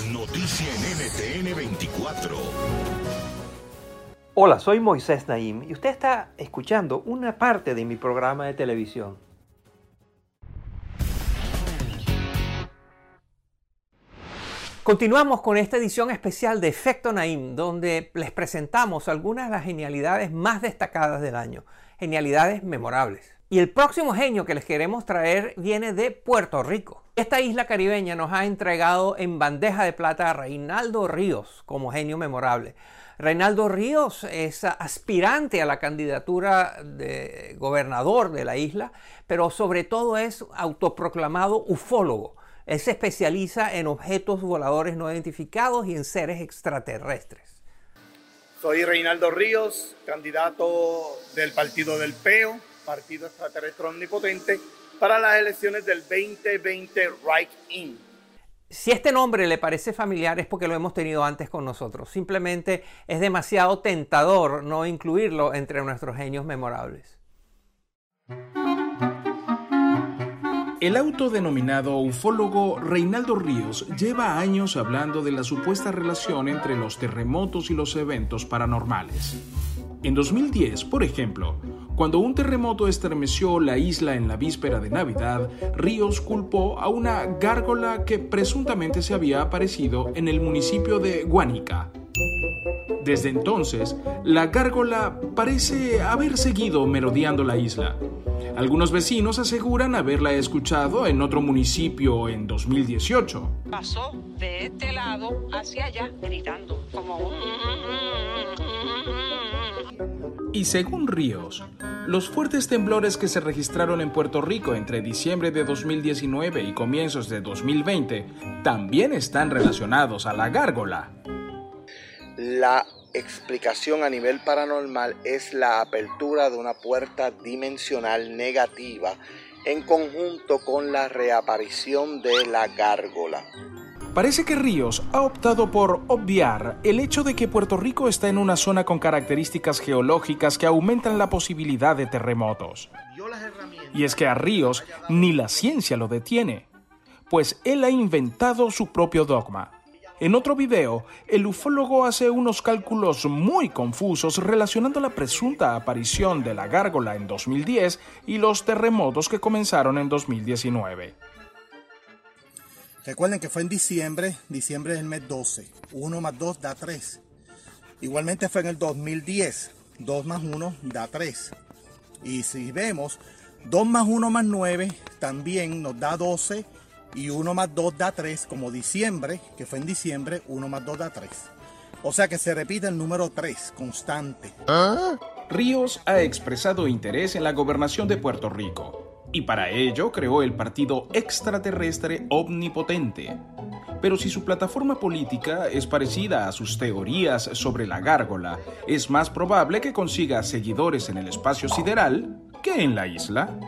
Es noticia en NTN 24. Hola, soy Moisés Naim y usted está escuchando una parte de mi programa de televisión. Continuamos con esta edición especial de Efecto Naim, donde les presentamos algunas de las genialidades más destacadas del año, genialidades memorables. Y el próximo genio que les queremos traer viene de Puerto Rico. Esta isla caribeña nos ha entregado en bandeja de plata a Reinaldo Ríos como genio memorable. Reinaldo Ríos es aspirante a la candidatura de gobernador de la isla, pero sobre todo es autoproclamado ufólogo. Él se especializa en objetos voladores no identificados y en seres extraterrestres. Soy Reinaldo Ríos, candidato del Partido del PEO, Partido Extraterrestre Omnipotente, para las elecciones del 2020 Right In. Si este nombre le parece familiar es porque lo hemos tenido antes con nosotros. Simplemente es demasiado tentador no incluirlo entre nuestros genios memorables. El autodenominado ufólogo Reinaldo Ríos lleva años hablando de la supuesta relación entre los terremotos y los eventos paranormales. En 2010, por ejemplo, cuando un terremoto estremeció la isla en la víspera de Navidad, Ríos culpó a una gárgola que presuntamente se había aparecido en el municipio de Guánica. Desde entonces, la gárgola parece haber seguido merodeando la isla. Algunos vecinos aseguran haberla escuchado en otro municipio en 2018. Pasó de este lado hacia allá gritando como... Y según Ríos, los fuertes temblores que se registraron en Puerto Rico entre diciembre de 2019 y comienzos de 2020 también están relacionados a la gárgola. La explicación a nivel paranormal es la apertura de una puerta dimensional negativa en conjunto con la reaparición de la gárgola. Parece que Ríos ha optado por obviar el hecho de que Puerto Rico está en una zona con características geológicas que aumentan la posibilidad de terremotos. Y es que a Ríos ni la ciencia lo detiene, pues él ha inventado su propio dogma. En otro video, el ufólogo hace unos cálculos muy confusos relacionando la presunta aparición de la gárgola en 2010 y los terremotos que comenzaron en 2019. Recuerden que fue en diciembre, diciembre del mes 12. 1 más 2 da 3. Igualmente fue en el 2010. 2 más 1 da 3. Y si vemos, 2 más 1 más 9 también nos da 12. Y 1 más 2 da 3, como diciembre, que fue en diciembre, 1 más 2 da 3. O sea que se repite el número 3, constante. Ríos ha expresado interés en la gobernación de Puerto Rico y para ello creó el Partido Extraterrestre Omnipotente. Pero si su plataforma política es parecida a sus teorías sobre la gárgola, es más probable que consiga seguidores en el espacio sideral que en la isla.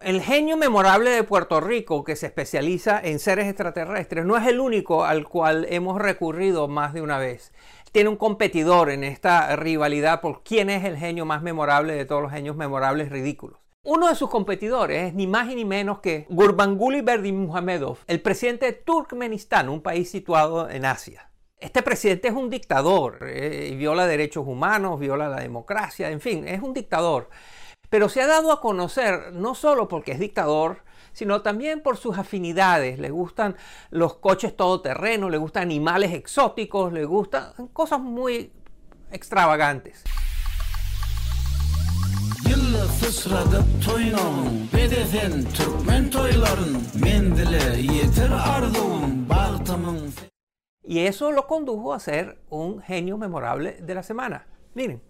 El genio memorable de Puerto Rico, que se especializa en seres extraterrestres, no es el único al cual hemos recurrido más de una vez tiene un competidor en esta rivalidad por quién es el genio más memorable de todos los genios memorables ridículos. Uno de sus competidores es ni más ni menos que Gurbanguly Berdimuhamedov, el presidente de Turkmenistán, un país situado en Asia. Este presidente es un dictador, eh, viola derechos humanos, viola la democracia, en fin, es un dictador. Pero se ha dado a conocer no solo porque es dictador, sino también por sus afinidades. Le gustan los coches todoterreno, le gustan animales exóticos, le gustan cosas muy extravagantes. Y eso lo condujo a ser un genio memorable de la semana. Miren.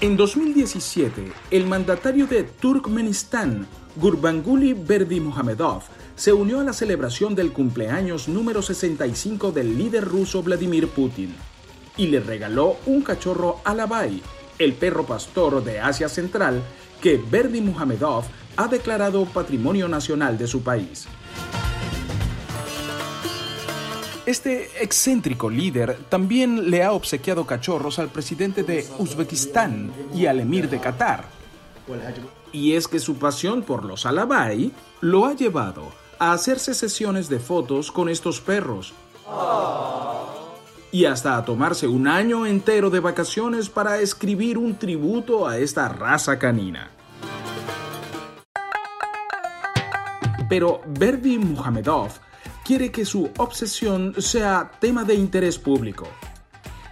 En 2017, el mandatario de Turkmenistán, Gurbanguly Berdimuhamedov, se unió a la celebración del cumpleaños número 65 del líder ruso Vladimir Putin y le regaló un cachorro Alabai, el perro pastor de Asia Central que Berdimuhamedov ha declarado patrimonio nacional de su país. Este excéntrico líder también le ha obsequiado cachorros al presidente de Uzbekistán y al emir de Qatar. Y es que su pasión por los alabai lo ha llevado a hacerse sesiones de fotos con estos perros. Y hasta a tomarse un año entero de vacaciones para escribir un tributo a esta raza canina. Pero Berdi Muhamedov quiere que su obsesión sea tema de interés público.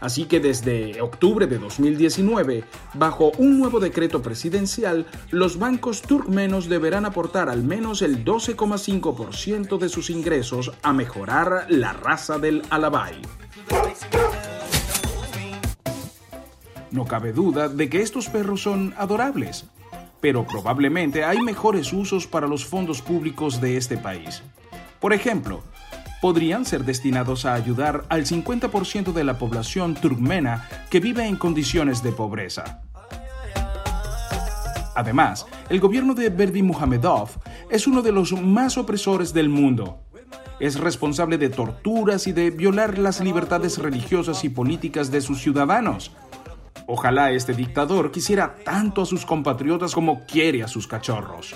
Así que desde octubre de 2019, bajo un nuevo decreto presidencial, los bancos turkmenos deberán aportar al menos el 12,5% de sus ingresos a mejorar la raza del alabay. No cabe duda de que estos perros son adorables, pero probablemente hay mejores usos para los fondos públicos de este país. Por ejemplo, podrían ser destinados a ayudar al 50% de la población turkmena que vive en condiciones de pobreza. Además, el gobierno de Berdi Muhamedov es uno de los más opresores del mundo. Es responsable de torturas y de violar las libertades religiosas y políticas de sus ciudadanos. Ojalá este dictador quisiera tanto a sus compatriotas como quiere a sus cachorros.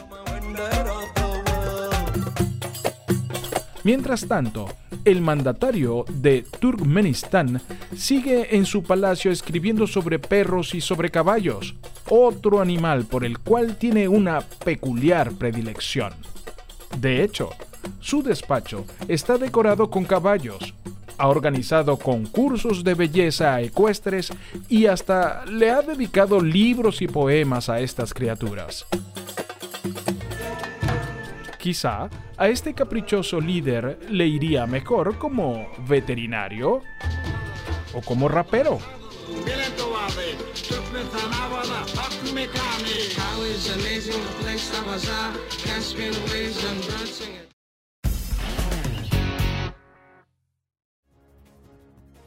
Mientras tanto, el mandatario de Turkmenistán sigue en su palacio escribiendo sobre perros y sobre caballos, otro animal por el cual tiene una peculiar predilección. De hecho, su despacho está decorado con caballos, ha organizado concursos de belleza ecuestres y hasta le ha dedicado libros y poemas a estas criaturas. Quizá a este caprichoso líder le iría mejor como veterinario o como rapero.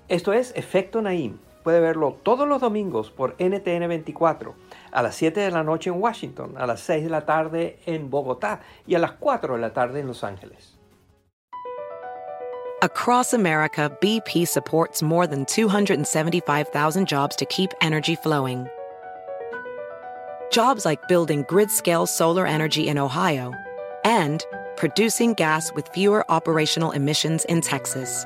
Esto es Efecto Naim. Puede verlo todos los domingos por NTN 24 a las 7 de la noche en Washington, a las 6 de la tarde en Bogotá y a las 4 de la tarde en Los Ángeles. Across America, BP supports more than 275,000 jobs to keep energy flowing. Jobs like building grid-scale solar energy in Ohio and producing gas with fewer operational emissions in Texas.